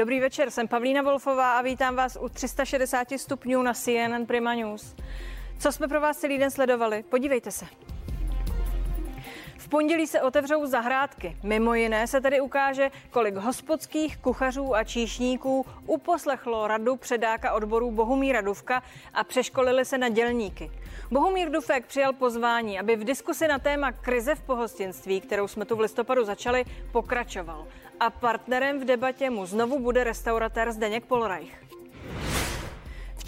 Dobrý večer, jsem Pavlína Wolfová a vítám vás u 360 stupňů na CNN Prima News. Co jsme pro vás celý den sledovali? Podívejte se. Pondělí se otevřou zahrádky. Mimo jiné se tedy ukáže, kolik hospodských, kuchařů a číšníků uposlechlo radu předáka odborů Bohumíra Duvka a přeškolili se na dělníky. Bohumír Dufek přijal pozvání, aby v diskusi na téma krize v pohostinství, kterou jsme tu v listopadu začali, pokračoval. A partnerem v debatě mu znovu bude restauratér Zdeněk Polreich.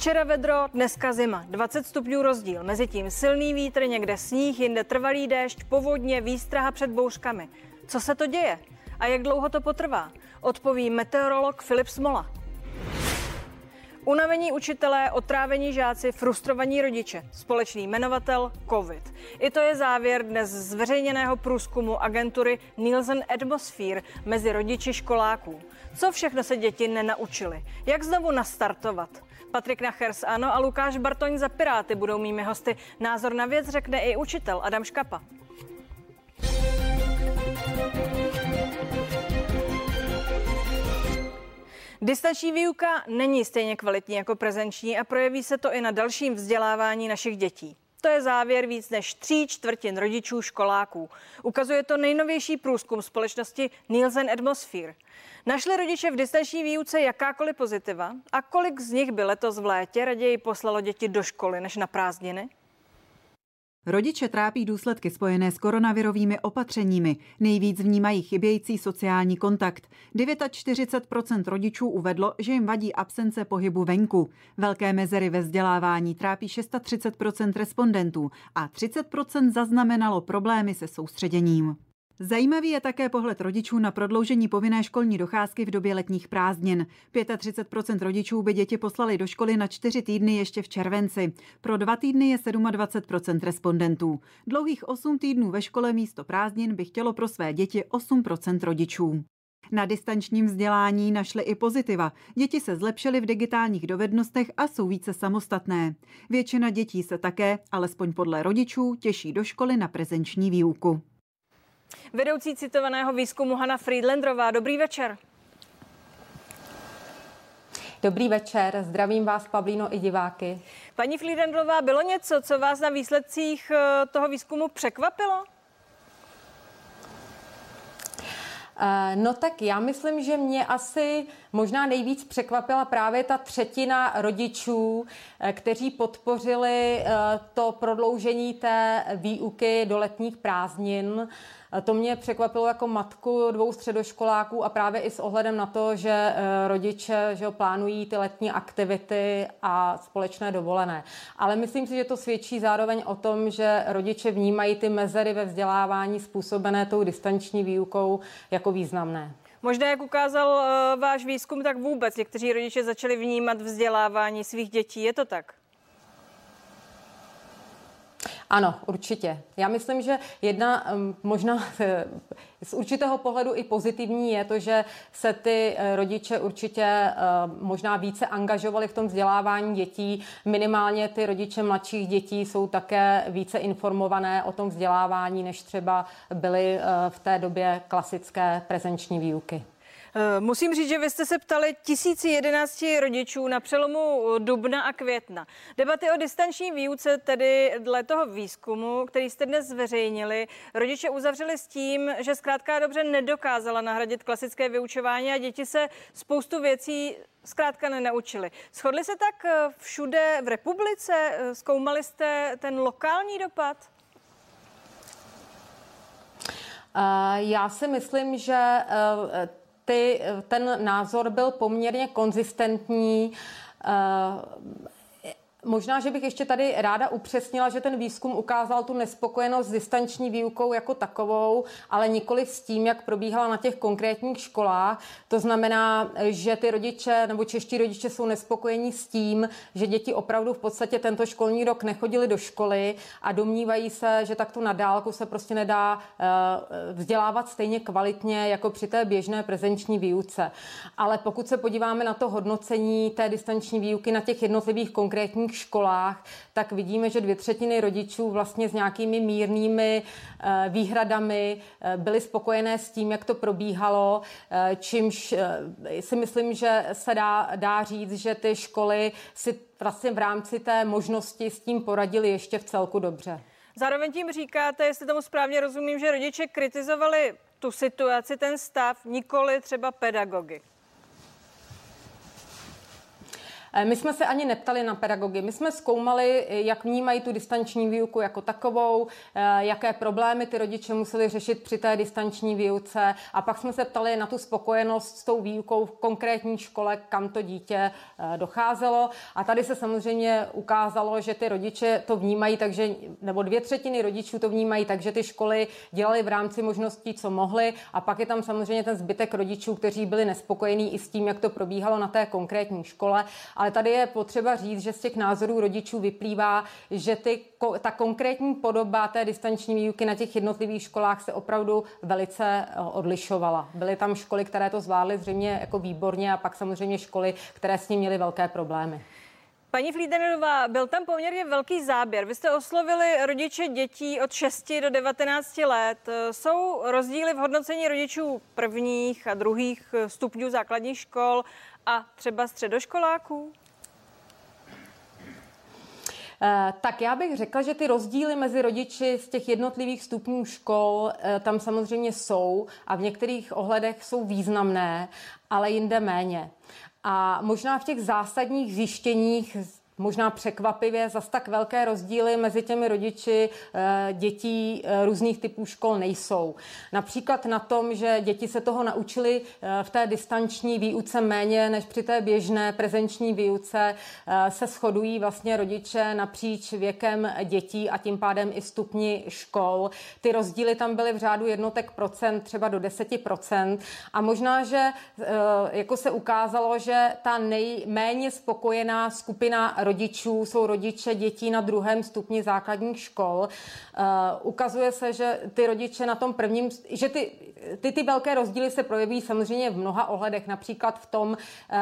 Včera vedro, dneska zima. 20 stupňů rozdíl. Mezitím silný vítr, někde sníh, jinde trvalý déšť, povodně, výstraha před bouřkami. Co se to děje? A jak dlouho to potrvá? Odpoví meteorolog Filip Smola. Unavení učitelé, otrávení žáci, frustrovaní rodiče. Společný jmenovatel COVID. I to je závěr dnes zveřejněného průzkumu agentury Nielsen Atmosphere mezi rodiči školáků. Co všechno se děti nenaučily? Jak znovu nastartovat? Patrik Nachers, ano, a Lukáš Bartoň za Piráty budou mými hosty. Názor na věc řekne i učitel Adam Škapa. Distanční výuka není stejně kvalitní jako prezenční a projeví se to i na dalším vzdělávání našich dětí. To je závěr víc než tří čtvrtin rodičů školáků. Ukazuje to nejnovější průzkum společnosti Nielsen Atmosphere. Našli rodiče v distanční výuce jakákoliv pozitiva a kolik z nich by letos v létě raději poslalo děti do školy než na prázdniny? Rodiče trápí důsledky spojené s koronavirovými opatřeními. Nejvíc vnímají chybějící sociální kontakt. 49% rodičů uvedlo, že jim vadí absence pohybu venku. Velké mezery ve vzdělávání trápí 630% respondentů a 30% zaznamenalo problémy se soustředěním. Zajímavý je také pohled rodičů na prodloužení povinné školní docházky v době letních prázdnin. 35% rodičů by děti poslali do školy na čtyři týdny ještě v červenci. Pro dva týdny je 27 respondentů. Dlouhých 8 týdnů ve škole místo prázdnin by chtělo pro své děti 8% rodičů. Na distančním vzdělání našly i pozitiva. Děti se zlepšily v digitálních dovednostech a jsou více samostatné. Většina dětí se také, alespoň podle rodičů, těší do školy na prezenční výuku. Vedoucí citovaného výzkumu Hanna Friedlandrová. Dobrý večer. Dobrý večer, zdravím vás, Pavlíno, i diváky. Paní Friedlandrová, bylo něco, co vás na výsledcích eh, toho výzkumu překvapilo? Eh, no tak já myslím, že mě asi možná nejvíc překvapila právě ta třetina rodičů, eh, kteří podpořili to prodloužení té výuky do letních prázdnin. To mě překvapilo jako matku dvou středoškoláků a právě i s ohledem na to, že eh, rodiče že plánují ty letní aktivity a společné dovolené. Ale myslím si, že to svědčí zároveň o tom, že rodiče vnímají ty mezery ve vzdělávání způsobené tou distanční výukou jako významné. Možná, jak ukázal uh, váš výzkum, tak vůbec někteří rodiče začali vnímat vzdělávání svých dětí. Je to tak? Ano, určitě. Já myslím, že jedna možná z určitého pohledu i pozitivní je to, že se ty eh, rodiče určitě eh, možná více angažovali v tom vzdělávání dětí. Minimálně ty rodiče mladších dětí jsou také více informované o tom vzdělávání, než třeba byly eh, v té době klasické prezenční výuky. Eh, musím říct, že vy jste se ptali 1011 rodičů na přelomu dubna a května. Debaty o distanční výuce, tedy dle toho výzkumu, který jste dnes zveřejnili, rodiče uzavřeli s tím, že zkrátka dobře nedokázala nahradit klasické vyučování a děti se spoustu věcí zkrátka nenaučili. Shodli se tak eh, všude v republice? Eh, zkoumali jste ten lokální dopad? Já si myslím, že ty, ten názor byl poměrně konzistentní. Možná, že bych ještě tady ráda upřesnila, že ten výzkum ukázal tu nespokojenost s distanční výukou jako takovou, ale nikoli s tím, jak probíhala na těch konkrétních školách. To znamená, že ty rodiče nebo čeští rodiče jsou nespokojení s tím, že děti opravdu v podstatě tento školní rok nechodili do školy a domnívají se, že takto na dálku se prostě nedá eh, vzdělávat stejně kvalitně jako při té běžné prezenční výuce. Ale pokud se podíváme na to hodnocení té distanční výuky na těch jednotlivých konkrétních školách, tak vidíme, že dvě třetiny rodičů vlastně s nějakými mírnými eh, výhradami eh, byly spokojené s tím, jak to probíhalo, čímž si myslím, že se dá, dá říct, že ty školy si vlastně v rámci té možnosti s tím poradili ještě v celku dobře. Zároveň tím říkáte, jestli tomu správně rozumím, že rodiče kritizovali tu situaci, ten stav, nikoli třeba pedagogy. Eh, my jsme se ani neptali na pedagogy. My jsme zkoumali, jak vnímají tu distanční výuku jako takovou, eh, jaké problémy ty rodiče museli řešit při té distanční výuce a pak jsme se ptali na tu spokojenost s tou výukou v konkrétní škole, kam to dítě eh, docházelo. A tady se samozřejmě ukázalo, že ty rodiče to vnímají, takže, nebo dvě třetiny rodičů to vnímají, takže ty školy dělali v rámci možností, co mohly. A pak je tam samozřejmě ten zbytek rodičů, kteří byli nespokojení i s tím, jak to probíhalo na té konkrétní škole ale tady je potřeba říct, že z těch názorů rodičů vyplývá, že ty, ta konkrétní podoba té distanční výuky na těch jednotlivých školách se opravdu velice eh, odlišovala. Byly tam školy, které to zvládly zřejmě jako výborně a pak samozřejmě školy, které s tím měly velké problémy. Paní Flídenerová, byl tam poměrně velký záběr. Vy jste oslovili rodiče dětí od 6 do 19 let. Jsou rozdíly v hodnocení rodičů prvních a druhých stupňů základních škol a třeba středoškoláků? Eh, tak já bych řekla, že ty rozdíly mezi rodiči z těch jednotlivých stupňů škol eh, tam samozřejmě jsou a v některých ohledech jsou významné, ale jinde méně. A možná v těch zásadních zjištěních možná překvapivě zas tak velké rozdíly mezi těmi rodiči eh, dětí eh, různých typů škol nejsou. Například na tom, že děti se toho naučili eh, v té distanční výuce méně než při té běžné prezenční výuce, se shodují vlastně rodiče napříč věkem dětí a tím pádem i stupni škol. Ty rozdíly tam byly v řádu jednotek procent, třeba do deseti procent. A možná, že jako se ukázalo, že ta nejméně spokojená skupina rodičů, jsou rodiče dětí na druhém stupni základních škol. Uh, ukazuje se, že ty rodiče na tom prvním, že ty, ty, ty velké rozdíly se projeví samozřejmě v mnoha ohledech, například v tom, uh,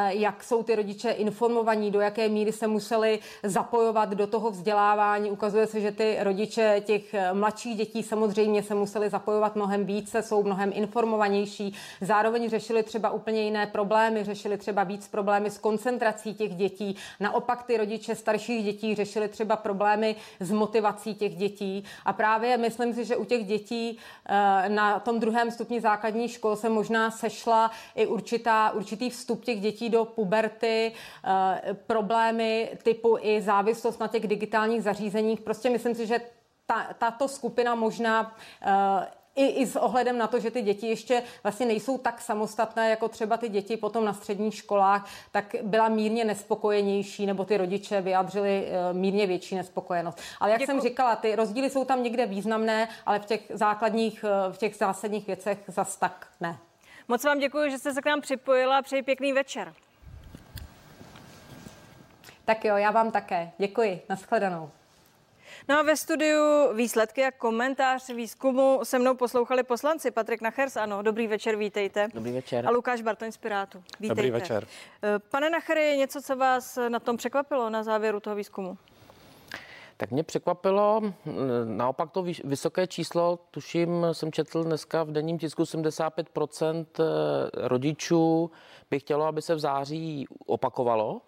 jak jsou ty rodiče informovaní, do jaké míry se museli zapojovat do toho vzdělávání. Ukazuje se, že ty rodiče těch eh, mladších dětí samozřejmě se museli zapojovat mnohem více, jsou mnohem informovanější. Zároveň řešili třeba úplně jiné problémy, řešili třeba víc problémy s koncentrací těch dětí. Naopak ty rodiče rodiče starších dětí řešili třeba problémy s motivací těch dětí. A právě myslím si, že u těch dětí eh, na tom druhém stupni základní škol se možná sešla i určitá, určitý vstup těch dětí do puberty, eh, problémy typu i závislost na těch digitálních zařízeních. Prostě myslím si, že ta, tato skupina možná uh, i, i s ohledem na to, že ty děti ještě vlastně nejsou tak samostatné, jako třeba ty děti potom na středních školách, tak byla mírně nespokojenější, nebo ty rodiče vyjádřili uh, mírně větší nespokojenost. Ale jak Děkuji. jsem říkala, ty rozdíly jsou tam někde významné, ale v těch základních, uh, v těch zásadních věcech zas tak ne. Moc vám děkuji, že jste se k nám připojila a přeji pěkný večer. Tak jo, já vám také. Děkuji. Naschledanou. No a ve studiu výsledky a komentář výzkumu se mnou poslouchali poslanci Patrik Nachers, ano, dobrý večer, vítejte. Dobrý večer. A Lukáš Bartoň z Pirátu, vítejte. Dobrý večer. Eh, pane Nachery, je něco, co vás na tom překvapilo na závěru toho výzkumu? Tak mě překvapilo naopak to vysoké číslo, tuším, jsem četl dneska v denním tisku 75% eh, rodičů by chtělo, aby se v září opakovalo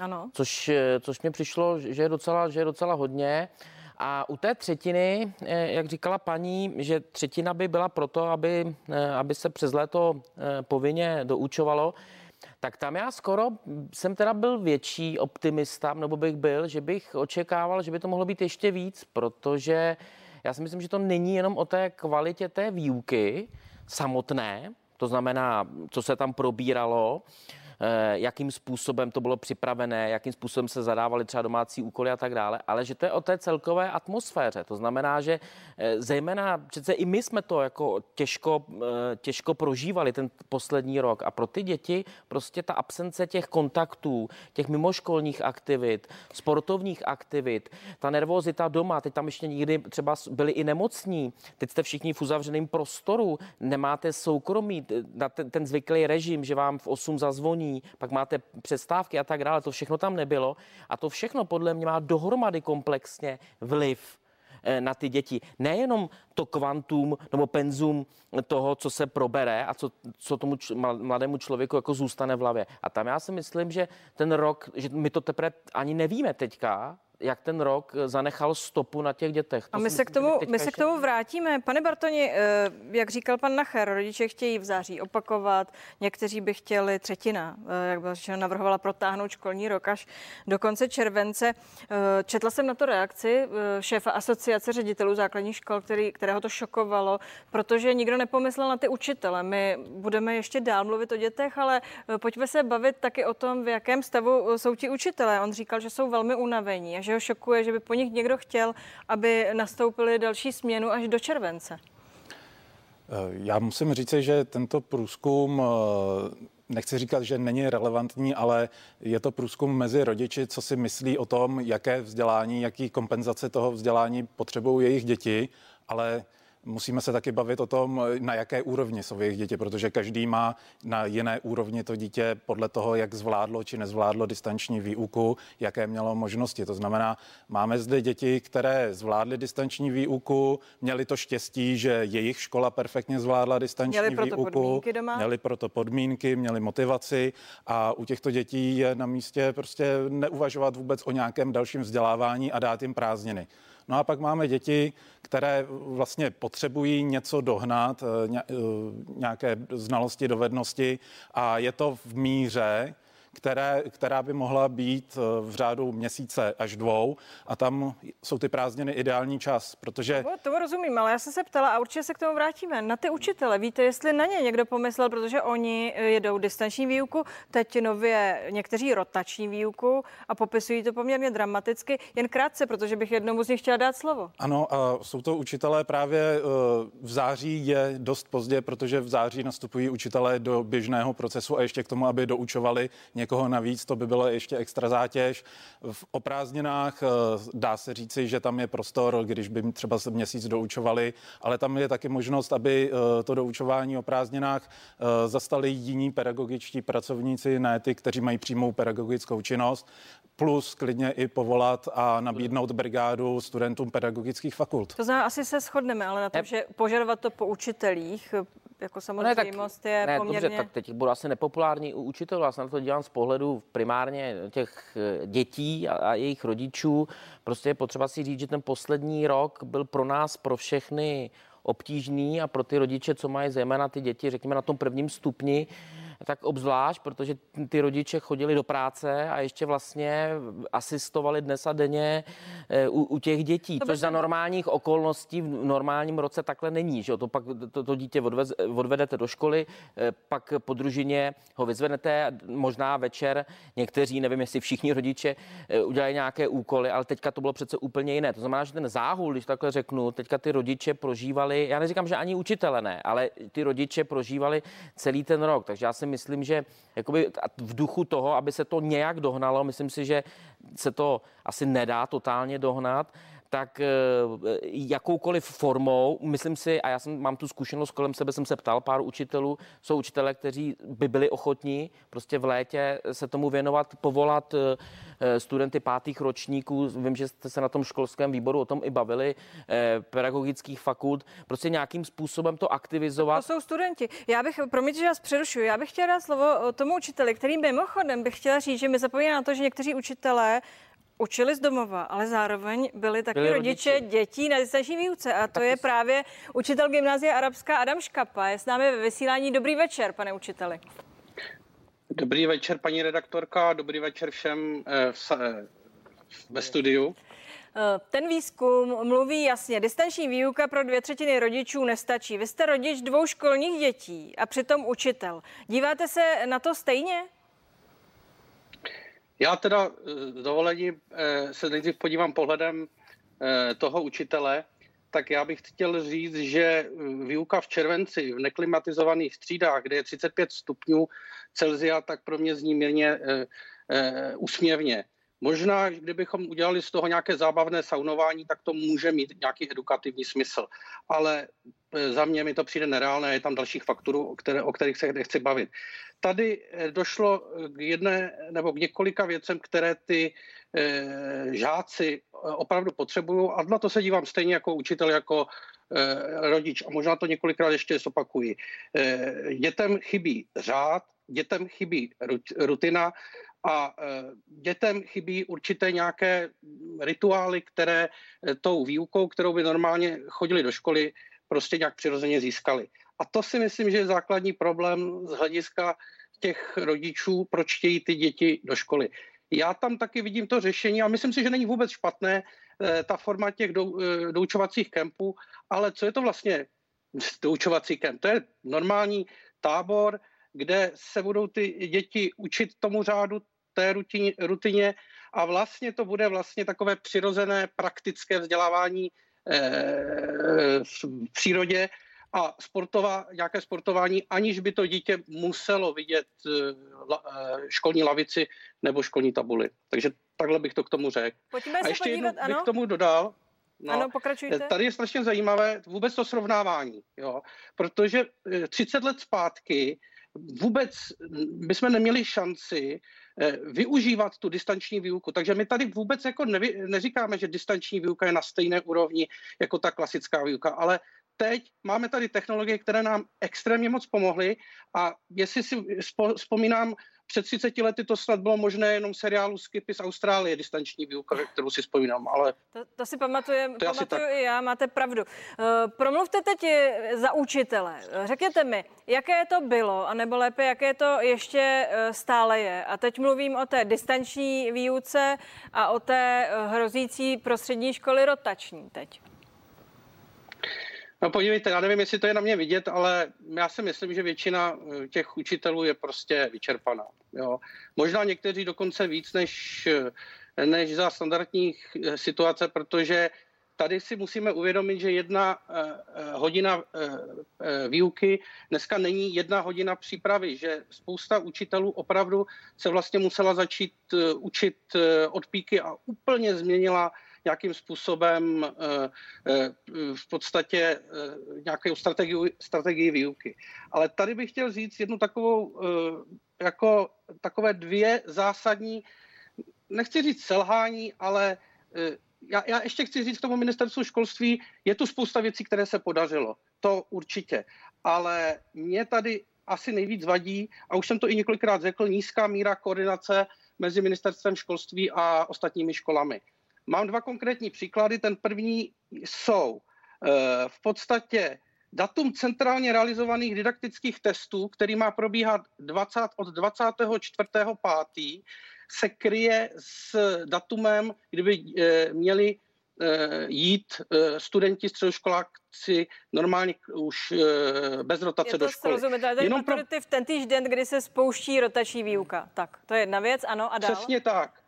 ano. Což, eh, což mě přišlo, že je, docela, že je docela hodně. A u té třetiny, eh, jak říkala paní, že třetina by byla proto, aby, eh, aby se přes léto povinně doučovalo, tak tam já skoro jsem teda byl větší optimista, nebo bych byl, že bych očekával, že by to mohlo být ještě víc, protože já si myslím, že to není jenom o té kvalitě té výuky samotné, to znamená, co se tam probíralo, jakým způsobem to bylo připravené, jakým způsobem se zadávaly třeba domácí úkoly a tak dále, ale že to je o té celkové atmosféře. To znamená, že eh, zejména přece i my jsme to jako těžko, eh, těžko prožívali ten poslední rok a pro ty děti prostě ta absence těch kontaktů, těch mimoškolních aktivit, sportovních aktivit, ta nervozita doma, teď tam ještě nikdy třeba byli i nemocní, teď jste všichni v uzavřeném prostoru, nemáte soukromí, ten, ten zvyklý režim, že vám v 8 zazvoní, učení, pak máte přestávky a tak dále. To všechno tam nebylo. A to všechno podle mě má dohromady komplexně vliv eh, na ty děti. Nejenom to kvantum nebo penzum toho, co se probere a co, co tomu č, mladému člověku jako zůstane v hlavě. A tam já si myslím, že ten rok, že my to teprve ani nevíme teďka, jak ten rok zanechal stopu na těch dětech. To a my se, k tomu, my se k tomu vrátíme. Pane Bartoni, eh, jak říkal pan Nacher, rodiče chtějí v září opakovat, někteří by chtěli třetina, eh, jak byla navrhovala protáhnout školní rok až do konce července. Eh, četla jsem na to reakci šéfa asociace ředitelů základních škol, který, kterého to šokovalo, protože nikdo nepomyslel na ty učitele. My budeme ještě dál mluvit o dětech, ale pojďme se bavit taky o tom, v jakém stavu jsou ti učitelé. On říkal, že jsou velmi unavení a že že ho šokuje, že by po nich někdo chtěl, aby nastoupili další směnu až do července. Eh, já musím říct, že tento průzkum eh, nechci říkat, že není relevantní, ale je to průzkum mezi rodiči, co si myslí o tom, jaké vzdělání, jaký kompenzace toho vzdělání potřebují jejich děti, ale Musíme se taky bavit o tom, na jaké úrovni jsou jejich děti, protože každý má na jiné úrovni to dítě podle toho, jak zvládlo či nezvládlo distanční výuku, jaké mělo možnosti. To znamená, máme zde děti, které zvládly distanční výuku, měli to štěstí, že jejich škola perfektně zvládla distanční měli výuku, doma. měli proto podmínky, měli motivaci a u těchto dětí je na místě prostě neuvažovat vůbec o nějakém dalším vzdělávání a dát jim prázdniny. No a pak máme děti, které vlastně potřebují něco dohnat, eh, eh, nějaké znalosti, dovednosti a je to v míře, které, která by mohla být eh, v řádu měsíce až dvou a tam jsou ty prázdniny ideální čas, protože... To, to rozumím, ale já jsem se ptala a určitě se k tomu vrátíme. Na ty učitele, víte, jestli na ně někdo pomyslel, protože oni eh, jedou distanční výuku, teď nově někteří rotační výuku a popisují to poměrně dramaticky. Jen krátce, protože bych jednomu z nich chtěla dát slovo. Ano, a jsou to učitelé právě eh, v září je dost pozdě, protože v září nastupují učitelé do běžného procesu a ještě k tomu, aby doučovali někoho navíc, to by bylo ještě extra zátěž. V oprázdninách eh, dá se říci, že tam je prostor, když by třeba se měsíc doučovali, ale tam je taky možnost, aby eh, to doučování o prázdninách eh, zastali jiní pedagogičtí pracovníci, ne ty, kteří mají přímou pedagogickou činnost, plus klidně i povolat a nabídnout brigádu studentům pedagogických fakult. To znamená, asi se shodneme, ale na tom, že požadovat to po učitelích, jako samozřejmost ne, tak, je ne, poměrně... Dobře, tak teď budu asi nepopulární u učitelů. Já se na to dělám z pohledu primárně těch eh, dětí a, a jejich rodičů. Prostě je potřeba si říct, že ten poslední rok byl pro nás, pro všechny obtížný a pro ty rodiče, co mají zejména ty děti, řekněme na tom prvním stupni, tak obzvlášť, protože ty rodiče chodili do práce a ještě vlastně asistovali dnes a denně eh, u, u těch dětí, to což za normálních okolností v normálním roce takhle není. Že? To pak to, to dítě odvez, odvedete do školy, eh, pak po družině ho vyzvednete, možná večer někteří, nevím jestli všichni rodiče, eh, udělají nějaké úkoly, ale teďka to bylo přece úplně jiné. To znamená, že ten záhul, když takhle řeknu, teďka ty rodiče prožívali, já neříkám, že ani učitele ne, ale ty rodiče prožívali celý ten rok. Takže já si myslím, že jakoby v duchu toho, aby se to nějak dohnalo, myslím si, že se to asi nedá totálně dohnat, tak eh, jakoukoliv formou, myslím si, a já jsem, mám tu zkušenost kolem sebe, jsem se ptal pár učitelů, jsou učitelé, kteří by byli ochotní prostě v létě se tomu věnovat, povolat eh, eh, studenty pátých ročníků, vím, že jste se na tom školském výboru o tom i bavili, pedagogických fakult, prostě nějakým způsobem to aktivizovat. To jsou studenti. Já bych, promiňte, že vás přerušuju, já bych chtěla dát slovo tomu učiteli, který mimochodem bych chtěla říct, že mi zapomíná na to, že někteří učitelé učili z domova, ale zároveň byli taky byli rodiče rodiči. dětí na distanční výuce. A to tak je to... právě učitel gymnázia Arabská Adam Škapa. Je s námi ve vysílání. Dobrý večer, pane učiteli. Dobrý večer, paní redaktorka, dobrý večer všem eh, v, eh, ve studiu. Eh, ten výzkum mluví jasně, distanční výuka pro dvě třetiny rodičů nestačí. Vy jste rodič dvou školních dětí a přitom učitel. Díváte se na to stejně? Já teda eh, dovolení eh, se nejdřív podívám pohledem eh, toho učitele, tak já bych chtěl říct, že výuka v červenci v neklimatizovaných střídách, kde je 35 stupňů Celzia, tak pro mě zní mírně úsměvně. Možná, kdybychom udělali z toho nějaké zábavné saunování, tak to může mít nějaký edukativní smysl. Ale e, za mě mi to přijde nereálné, je tam dalších faktorů, o, které, o kterých se nechci bavit. Tady e, došlo k jedné nebo k několika věcem, které ty e, žáci opravdu potřebují a na to se dívám stejně jako učitel, jako e, rodič a možná to několikrát ještě zopakuji. E, dětem chybí řád, dětem chybí rutina a e, dětem chybí určité nějaké rituály, které e, tou výukou, kterou by normálně chodili do školy, prostě nějak přirozeně získali. A to si myslím, že je základní problém z hlediska těch rodičů, proč chtějí ty děti do školy. Já tam taky vidím to řešení a myslím si, že není vůbec špatné e, ta forma těch doučovacích kempů, ale co je to vlastně doučovací kemp? To je normální tábor, kde se budou ty děti učit tomu řádu, té rutině, rutině a vlastně to bude vlastně takové přirozené praktické vzdělávání eh, v přírodě a sportová, nějaké sportování, aniž by to dítě muselo vidět eh, eh, školní lavici nebo školní tabuli. Takže takhle bych to k tomu řekl. A ještě podívat, jednu bych k tomu dodal. No, ano, pokračujte. Tady je strašně zajímavé vůbec to srovnávání, jo? protože 30 let zpátky vůbec bychom neměli šanci eh, využívat tu distanční výuku. Takže my tady vůbec jako nevy, neříkáme, že distanční výuka je na stejné úrovni jako ta klasická výuka, ale teď máme tady technologie, které nám extrémně moc pomohly a jestli si vzpomínám, před 30 lety to snad bylo možné jenom seriálu Skipy z Austrálie, distanční výuka, kterou si vzpomínám, ale... To, to si pamatuje, to pamatuju i já, máte pravdu. Uh, promluvte teď za učitele. Řekněte mi, jaké to bylo, anebo lépe, jaké to ještě uh, stále je. A teď mluvím o té distanční výuce a o té uh, hrozící prostřední školy rotační teď. No podívejte, já nevím, jestli to je na mě vidět, ale já si myslím, že většina eh, těch učitelů je prostě vyčerpaná. Jo. Možná někteří dokonce víc než, eh, než za standardních eh, situace, protože tady si musíme uvědomit, že jedna hodina výuky dneska není jedna hodina přípravy, že spousta učitelů opravdu se vlastně musela začít učit od píky a úplně změnila nějakým způsobem eh, eh, v podstatě eh, nějakou strategii, strategii výuky. Ale tady bych chtěl říct jednu takovou, jako takové dvě zásadní, nechci říct selhání, ale já, já ještě chci říct k tomu ministerstvu školství, je tu spousta věcí, které se podařilo. To určitě. Ale mě tady asi nejvíc vadí, a už jsem to i několikrát řekl, nízká míra koordinace mezi ministerstvem školství a ostatními školami. Mám dva konkrétní příklady. Ten první jsou eh, v podstatě datum centrálně realizovaných didaktických testů, který má probíhat 20, od 24.5. se kryje s datumem, kdyby eh, měli eh, jít studenti středoškoláci normálně už bez rotace do školy. Rozumíte, ale Jenom pro... v ten týž den, kdy se spouští rotační výuka. Tak, to je jedna věc, ano, a dál? Přesně tak.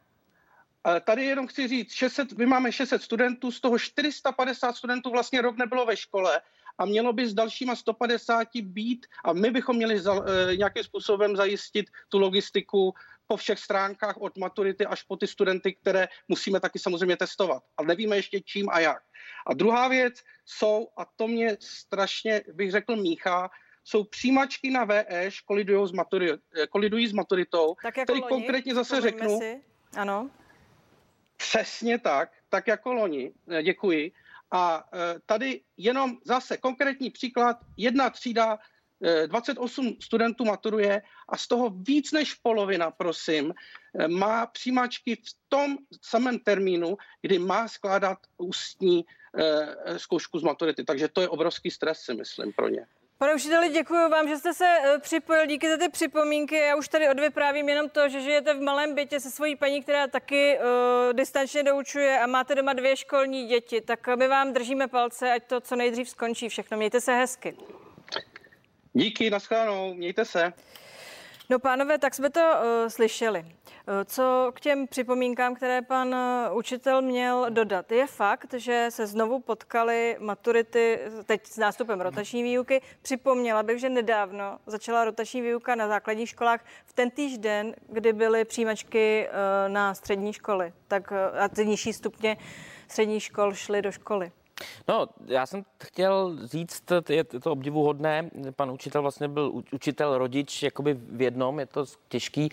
Tady jenom chci říct, 600, my máme 600 studentů, z toho 450 studentů vlastně rok nebylo ve škole a mělo by s dalšíma 150 být a my bychom měli za, e, nějakým způsobem zajistit tu logistiku po všech stránkách od maturity až po ty studenty, které musíme taky samozřejmě testovat. A nevíme ještě čím a jak. A druhá věc jsou, a to mě strašně, bych řekl, míchá, jsou přijímačky na VE, kolidují s, maturi, kolidují s maturitou. Tak jako loni, konkrétně zase řeknu. Si. Ano. Přesně tak, tak jako loni. Eh, děkuji. A eh, tady jenom zase konkrétní příklad. Jedna třída 28 eh, studentů maturuje a z toho víc než polovina, prosím, má přijímačky v tom samém termínu, kdy má skládat ústní zkoušku z maturity. Takže to je obrovský stres, si myslím, pro ně. Pane učiteli, děkuji vám, že jste se eh, připojil. Díky za ty připomínky. Já už tady odvyprávím jenom to, že žijete v malém bytě se svojí paní, která taky uh, distančně doučuje a máte doma dvě školní děti. Tak my vám držíme palce, ať to co nejdřív skončí všechno. Mějte se hezky. Díky, nashledanou, mějte se. No pánové, tak jsme to uh, slyšeli. Uh, co k těm připomínkám, které pan uh, učitel měl dodat? Je fakt, že se znovu potkali maturity teď s nástupem rotační výuky. Připomněla bych, že nedávno začala rotační výuka na základních školách v ten týž den, kdy byly přijímačky na střední školy. Tak a ty nižší stupně středních škol šly do školy. No, já jsem chtěl říct, je to obdivuhodné, pan učitel vlastně byl učitel, rodič, jakoby v jednom, je to těžký.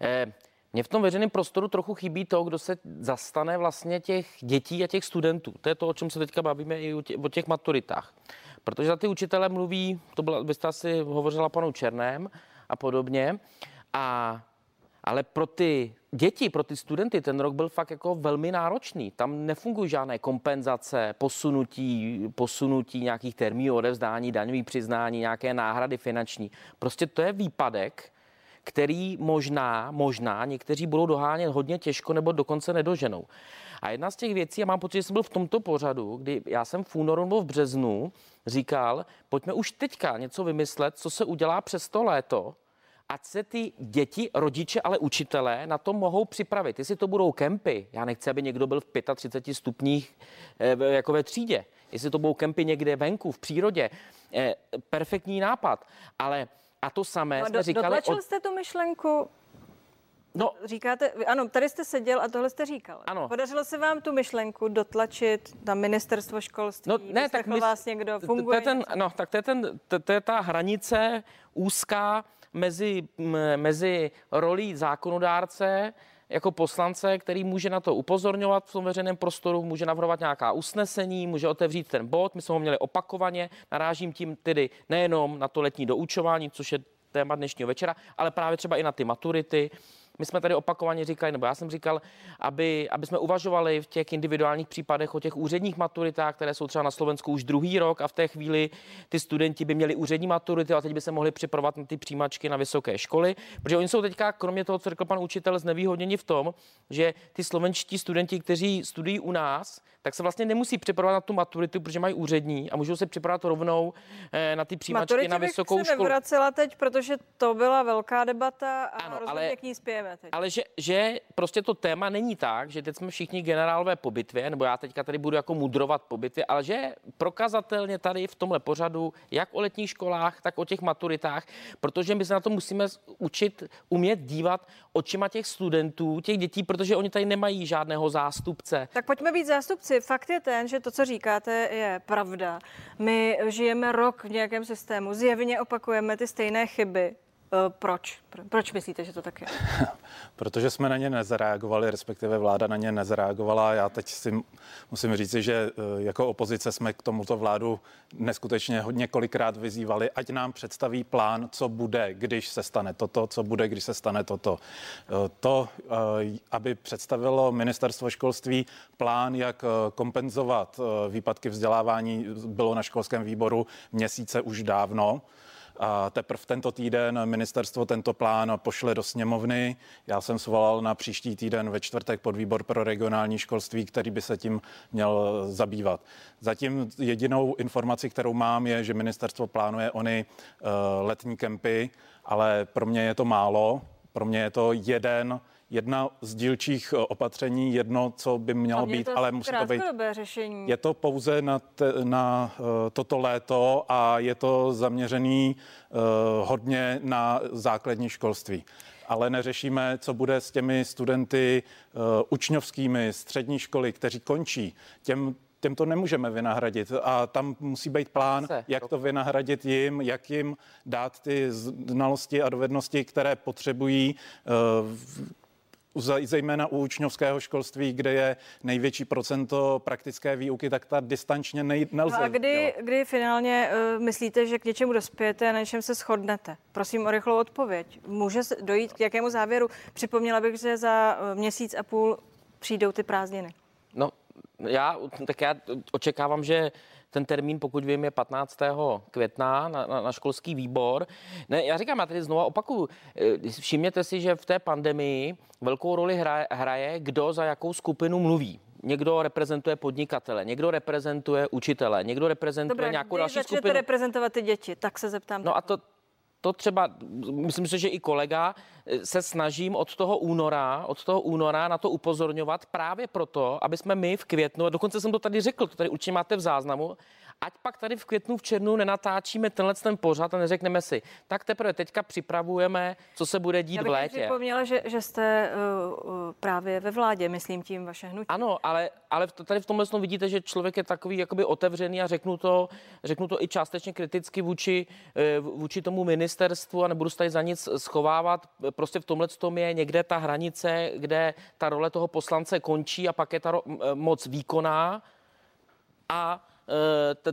Eh, mně v tom veřejném prostoru trochu chybí to, kdo se zastane vlastně těch dětí a těch studentů. To je to, o čem se teďka bavíme i o těch maturitách. Protože za ty učitele mluví, to byla, byste asi hovořila panu Černém a podobně. A ale pro ty děti, pro ty studenty ten rok byl fakt jako velmi náročný. Tam nefungují žádné kompenzace, posunutí, posunutí nějakých termínů odevzdání, daňový přiznání, nějaké náhrady finanční. Prostě to je výpadek, který možná, možná někteří budou dohánět hodně těžko nebo dokonce nedoženou. A jedna z těch věcí, a mám pocit, že jsem byl v tomto pořadu, kdy já jsem v únoru nebo v březnu říkal, pojďme už teďka něco vymyslet, co se udělá přes to léto, ať se ty děti, rodiče, ale učitelé na to mohou připravit. Jestli to budou kempy, já nechci, aby někdo byl v 35 stupních eh, jako ve třídě. Jestli to budou kempy někde venku, v přírodě, eh, perfektní nápad. Ale a to samé no, jsme říkali... Dotlačil od... jste tu myšlenku No, říkáte, ano, tady jste seděl a tohle jste říkal. Ano. Podařilo se vám tu myšlenku dotlačit na ministerstvo školství? No, ne, tak my, vás někdo, funguje? To je ten, no, tak to je, ten, to, to je ta hranice úzká, mezi, mezi rolí zákonodárce jako poslance, který může na to upozorňovat v tom veřejném prostoru, může navrhovat nějaká usnesení, může otevřít ten bod. My jsme ho měli opakovaně, narážím tím tedy nejenom na to letní doučování, což je téma dnešního večera, ale právě třeba i na ty maturity, my jsme tady opakovaně říkali, nebo já jsem říkal, aby, aby jsme uvažovali v těch individuálních případech o těch úředních maturitách, které jsou třeba na Slovensku už druhý rok a v té chvíli ty studenti by měli úřední maturity a teď by se mohli připravovat na ty přijímačky na vysoké školy, protože oni jsou teďka, kromě toho, co řekl pan učitel, znevýhodněni v tom, že ty slovenští studenti, kteří studují u nás, tak se vlastně nemusí připravovat na tu maturitu, protože mají úřední a můžou se připravovat rovnou eh, na ty přijímačky Maturity na vysokou bych se školu. teď, protože to byla velká debata a ano, ale, k ní spějeme teď. Ale že, že prostě to téma není tak, že teď jsme všichni generálové po bitvě, nebo já teďka tady budu jako mudrovat po bitvě, ale že prokazatelně tady v tomhle pořadu, jak o letních školách, tak o těch maturitách, protože my se na to musíme učit, umět dívat očima těch studentů, těch dětí, protože oni tady nemají žádného zástupce. Tak pojďme být zástupci. Fakt je ten, že to, co říkáte, je pravda. My žijeme rok v nějakém systému, zjevně opakujeme ty stejné chyby. Eh, proč? Proč myslíte, že to tak je? Protože jsme na ně nezareagovali, respektive vláda na ně nezareagovala. Já teď si musím říci, že eh, jako opozice jsme k tomuto vládu neskutečně hodně kolikrát vyzývali, ať nám představí plán, co bude, když se stane toto, co bude, když se stane toto. Eh, to, aby představilo ministerstvo školství plán, jak kompenzovat výpadky vzdělávání, bylo na školském výboru měsíce už dávno. A teprve tento týden ministerstvo tento plán pošle do sněmovny. Já jsem svolal na příští týden ve čtvrtek pod výbor pro regionální školství, který by se tím měl zabývat. Zatím jedinou informaci, kterou mám, je, že ministerstvo plánuje ony uh, letní kempy, ale pro mě je to málo. Pro mě je to jeden jedna z dílčích eh, opatření, jedno, co by mělo být, to ale musí to být. řešení. Je to pouze na, te, na uh, toto léto a je to zaměřený uh, hodně na základní školství ale neřešíme, co bude s těmi studenty uh, učňovskými střední školy, kteří končí. Těm těm to nemůžeme vynahradit. A tam musí být plán, jak to vynahradit jim, jak jim dát ty znalosti a dovednosti, které potřebují zejména u učňovského školství, kde je největší procento praktické výuky, tak ta distančně nej, nelze. No a kdy, kdy finálně uh, myslíte, že k něčemu dospějete a na něčem se shodnete? Prosím o rychlou odpověď. Může dojít k jakému závěru? Připomněla bych, že za uh, měsíc a půl přijdou ty prázdniny. No, já, tak já očekávám, že ten termín, pokud vím, je 15. května na, na, na školský výbor. Ne, já říkám, já tady znovu opakuju, eh, všimněte si, že v té pandemii velkou roli hraje, hraje kdo za jakou skupinu mluví někdo reprezentuje podnikatele, někdo reprezentuje učitele, někdo reprezentuje Dobré, nějakou další skupinu. reprezentovat ty děti, tak se zeptám. No a to, to třeba, myslím si, že i kolega eh, se snažím od toho února, od toho února na to upozorňovat právě proto, aby jsme my v květnu, a dokonce jsem to tady řekl, to tady určitě máte v záznamu, ať pak tady v květnu, v červnu nenatáčíme tenhle ten pořad a neřekneme si, tak teprve teďka připravujeme, co se bude dít Já v bych létě. připomněla, že, že jste uh, uh, právě ve vládě, myslím tím vaše hnutí. Ano, ale, ale v- tady v tomhle tom vidíte, že člověk je takový jakoby otevřený a řeknu to, řeknu to i částečně kriticky vůči, eh, vůči tomu ministerstvu a nebudu se tady za nic schovávat. Prostě v tomhle tom je někde ta hranice, kde ta role toho poslance končí a pak je ta ro- moc výkonná a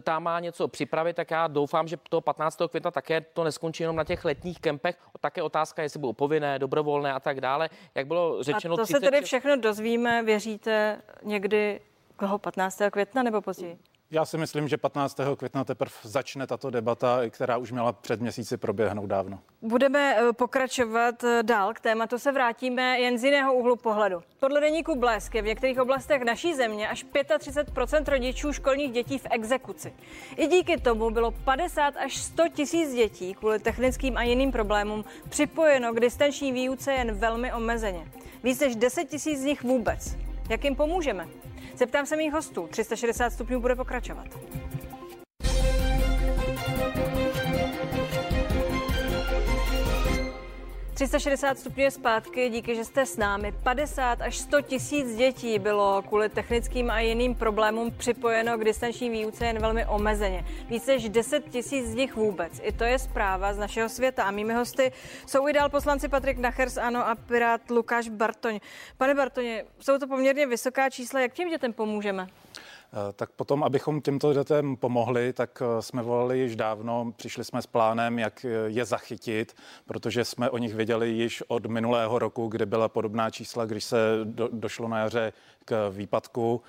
ta má něco připravit, tak já doufám, že toho 15. května také to neskončí jenom na těch letních kempech. Také otázka, jestli budou povinné, dobrovolné a tak dále. Jak bylo řečeno, A to se 36 tedy všechno dozvíme, věříte, někdy koho 15. května nebo později? Já si myslím, že 15. května teprve začne tato debata, která už měla před měsíci proběhnout dávno. Budeme eh, pokračovat eh, dál k tématu, se vrátíme jen z jiného úhlu pohledu. Podle deníku Blesk je v některých oblastech naší země až 35% rodičů školních dětí v exekuci. I díky tomu bylo 50 až 100 tisíc dětí kvůli technickým a jiným problémům připojeno k distanční výuce jen velmi omezeně. Víc než 10 tisíc z nich vůbec. Jak jim pomůžeme? Zeptám se mých hostů. 360 stupňů bude pokračovat. 360 stupňů zpátky, díky, že jste s námi. 50 až 100 tisíc dětí bylo kvůli technickým a jiným problémům připojeno k distanční výuce jen velmi omezeně. Více než 10 tisíc z nich vůbec. I to je zpráva z našeho světa. A mými hosty jsou i dál poslanci Patrik Nachers, ano, a pirát Lukáš Bartoň. Pane Bartoně, jsou to poměrně vysoká čísla. Jak těm dětem pomůžeme? Eh, Tak potom, abychom těmto dětem pomohli, tak eh, jsme volali již dávno, přišli jsme s plánem, jak eh, je zachytit, protože jsme o nich věděli již od minulého roku, kde byla podobná čísla, když se do, došlo na jaře k výpadku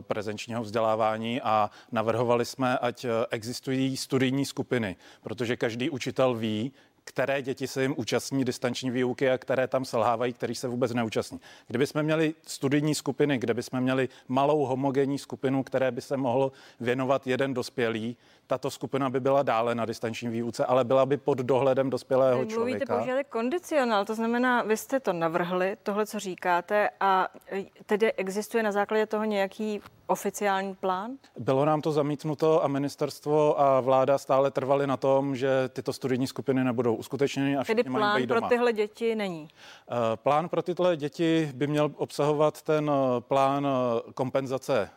prezenčního vzdělávání a navrhovali jsme, ať existují studijní skupiny, protože každý učitel ví, které děti se jim účastní distanční výuky a které tam selhávají, který se vůbec neúčastní. Kdyby jsme měli studijní skupiny, kde by jsme měli malou homogenní skupinu, které by se mohl věnovat jeden dospělý, tato skupina by byla dále na distanční výuce, ale byla by pod dohledem dospělého Vy mluvíte, člověka. použijete kondicionál, to znamená, vy jste to navrhli, tohle, co říkáte, a e, tedy existuje na základě toho nějaký oficiální plán? Bylo nám to zamítnuto a ministerstvo a vláda stále trvali na tom, že tyto studijní skupiny nebudou uskutečněny a Tedy všichni mají plán být pro doma. tyhle děti není. Eh, Plán pro tyhle děti by měl obsahovat ten eh, plán eh, kompenzace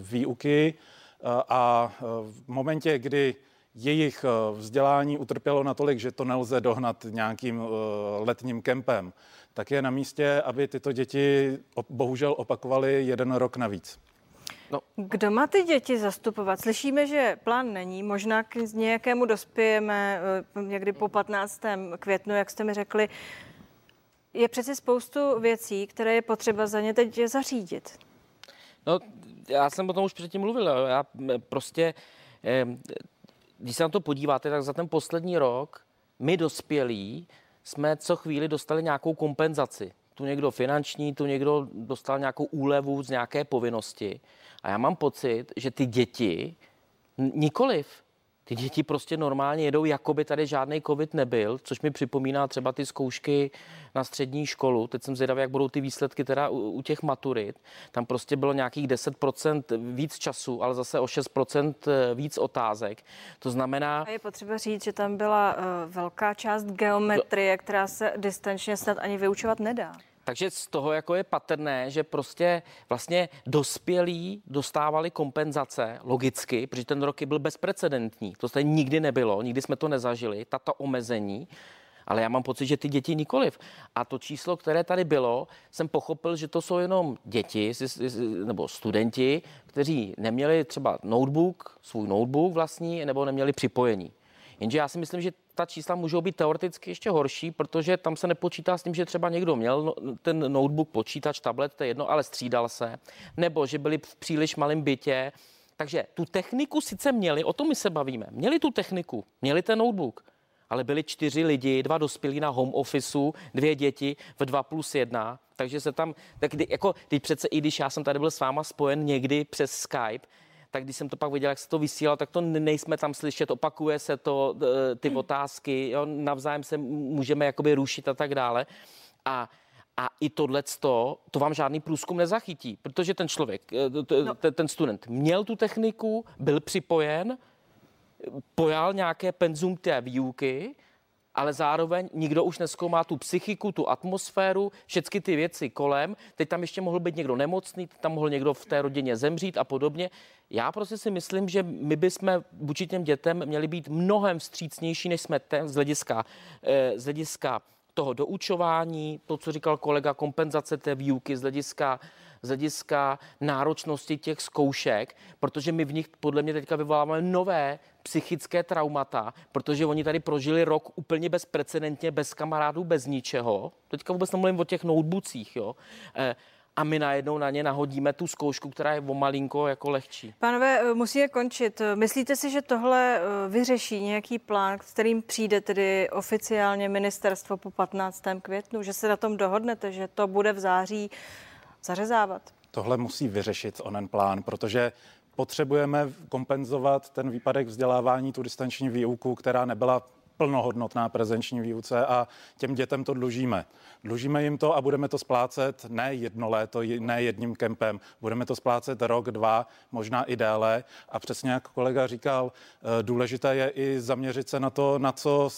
výuky a v momentě, kdy jejich vzdělání utrpělo natolik, že to nelze dohnat nějakým letním kempem, tak je na místě, aby tyto děti bohužel opakovaly jeden rok navíc. Kdo má ty děti zastupovat? Slyšíme, že plán není, možná k nějakému dospějeme eh, někdy po 15. květnu, jak jste mi řekli. Je přeci spoustu věcí, které je potřeba za ně teď zařídit. No, já jsem o tom už předtím mluvil. Já m, prostě, em, když se na to podíváte, tak za ten poslední rok my dospělí jsme co chvíli dostali nějakou kompenzaci. Tu někdo finanční, tu někdo dostal nějakou úlevu z nějaké povinnosti. A já mám pocit, že ty děti nikoliv. Ty děti prostě normálně jedou, jako by tady žádný covid nebyl, což mi připomíná třeba ty zkoušky na střední školu. Teď jsem zvědavý, jak budou ty výsledky teda u, u těch maturit. Tam prostě bylo nějakých 10% víc času, ale zase o 6% víc otázek. To znamená, A je potřeba říct, že tam byla uh, velká část geometrie, která se distančně snad ani vyučovat nedá. Takže z toho jako je patrné, že prostě vlastně dospělí dostávali kompenzace logicky, protože ten rok byl bezprecedentní. To tady nikdy nebylo, nikdy jsme to nezažili, tato omezení. Ale já mám pocit, že ty děti nikoliv. A to číslo, které tady bylo, jsem pochopil, že to jsou jenom děti nebo studenti, kteří neměli třeba notebook, svůj notebook vlastní, nebo neměli připojení. Jenže já si myslím, že ta čísla můžou být teoreticky ještě horší, protože tam se nepočítá s tím, že třeba někdo měl no- ten notebook, počítač, tablet, to je jedno, ale střídal se, nebo že byli v příliš malém bytě. Takže tu techniku sice měli, o tom my se bavíme, měli tu techniku, měli ten notebook, ale byli čtyři lidi, dva dospělí na home officeu, dvě děti v 2 plus 1, takže se tam, tak kdy, jako, teď přece i když já jsem tady byl s váma spojen někdy přes Skype, tak když jsem to pak viděl, jak se to vysílalo, tak to nejsme tam slyšet, opakuje se to, ty otázky, jo, navzájem se můžeme jakoby rušit a tak dále. A a i tohle to vám žádný průzkum nezachytí, protože ten člověk, eh, no. ten student měl tu techniku, byl připojen, pojal nějaké penzum té výuky, ale zároveň nikdo už neskoumá tu psychiku, tu atmosféru, všechny ty věci kolem. Teď tam ještě mohl být někdo nemocný, tam mohl někdo v té rodině zemřít a podobně. Já prostě si myslím, že my bychom vůči těm dětem měli být mnohem vstřícnější, než jsme ten z hlediska, eh, z hlediska toho doučování, to, co říkal kolega, kompenzace té výuky z hlediska, z hlediska náročnosti těch zkoušek, protože my v nich podle mě teďka vyvoláváme nové psychické traumata, protože oni tady prožili rok úplně bezprecedentně, bez kamarádů, bez ničeho. Teďka vůbec nemluvím o těch notebookích, jo. Eh, a my najednou na ně nahodíme tu zkoušku, která je o malinko jako lehčí. Pánové, eh, musíme končit. Myslíte si, že tohle eh, vyřeší nějaký plán, s kterým přijde tedy oficiálně ministerstvo po 15. květnu, že se na tom dohodnete, že to bude v září zařezávat? Tohle musí vyřešit onen plán, protože potřebujeme kompenzovat ten výpadek vzdělávání, tu distanční výuku, která nebyla plnohodnotná prezenční výuce a těm dětem to dlužíme. Dlužíme jim to a budeme to splácet ne jedno léto, ne jedním kempem, budeme to splácet rok, dva, možná i déle. A přesně jak kolega říkal, eh, důležité je i zaměřit se na to, na co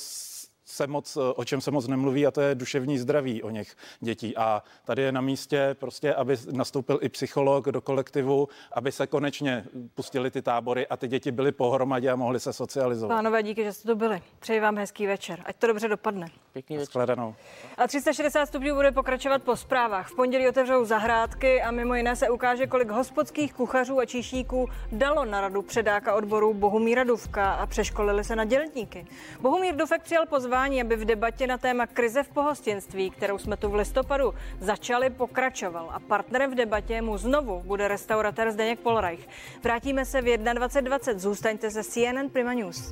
se moc, o čem se moc nemluví a to je duševní zdraví o něch dětí. A tady je na místě prostě, aby nastoupil i psycholog do kolektivu, aby se konečně pustili ty tábory a ty děti byly pohromadě a mohly se socializovat. Pánové, díky, že jste tu byli. Přeji vám hezký večer. Ať to dobře dopadne. Pěkný večer. Shledanou. A 360 stupňů bude pokračovat po zprávách. V pondělí otevřou zahrádky a mimo jiné se ukáže, kolik hospodských kuchařů a číšníků dalo na radu předáka odboru Bohumíra Duvka a přeškolili se na dělníky. Bohumír Dufek přijal pozvání pozvání, aby v debatě na téma krize v pohostinství, kterou jsme tu v listopadu začali, pokračoval. A partnerem v debatě mu znovu bude restauratér Zdeněk Polreich. Vrátíme se v 21.20. Zůstaňte se CNN Prima News.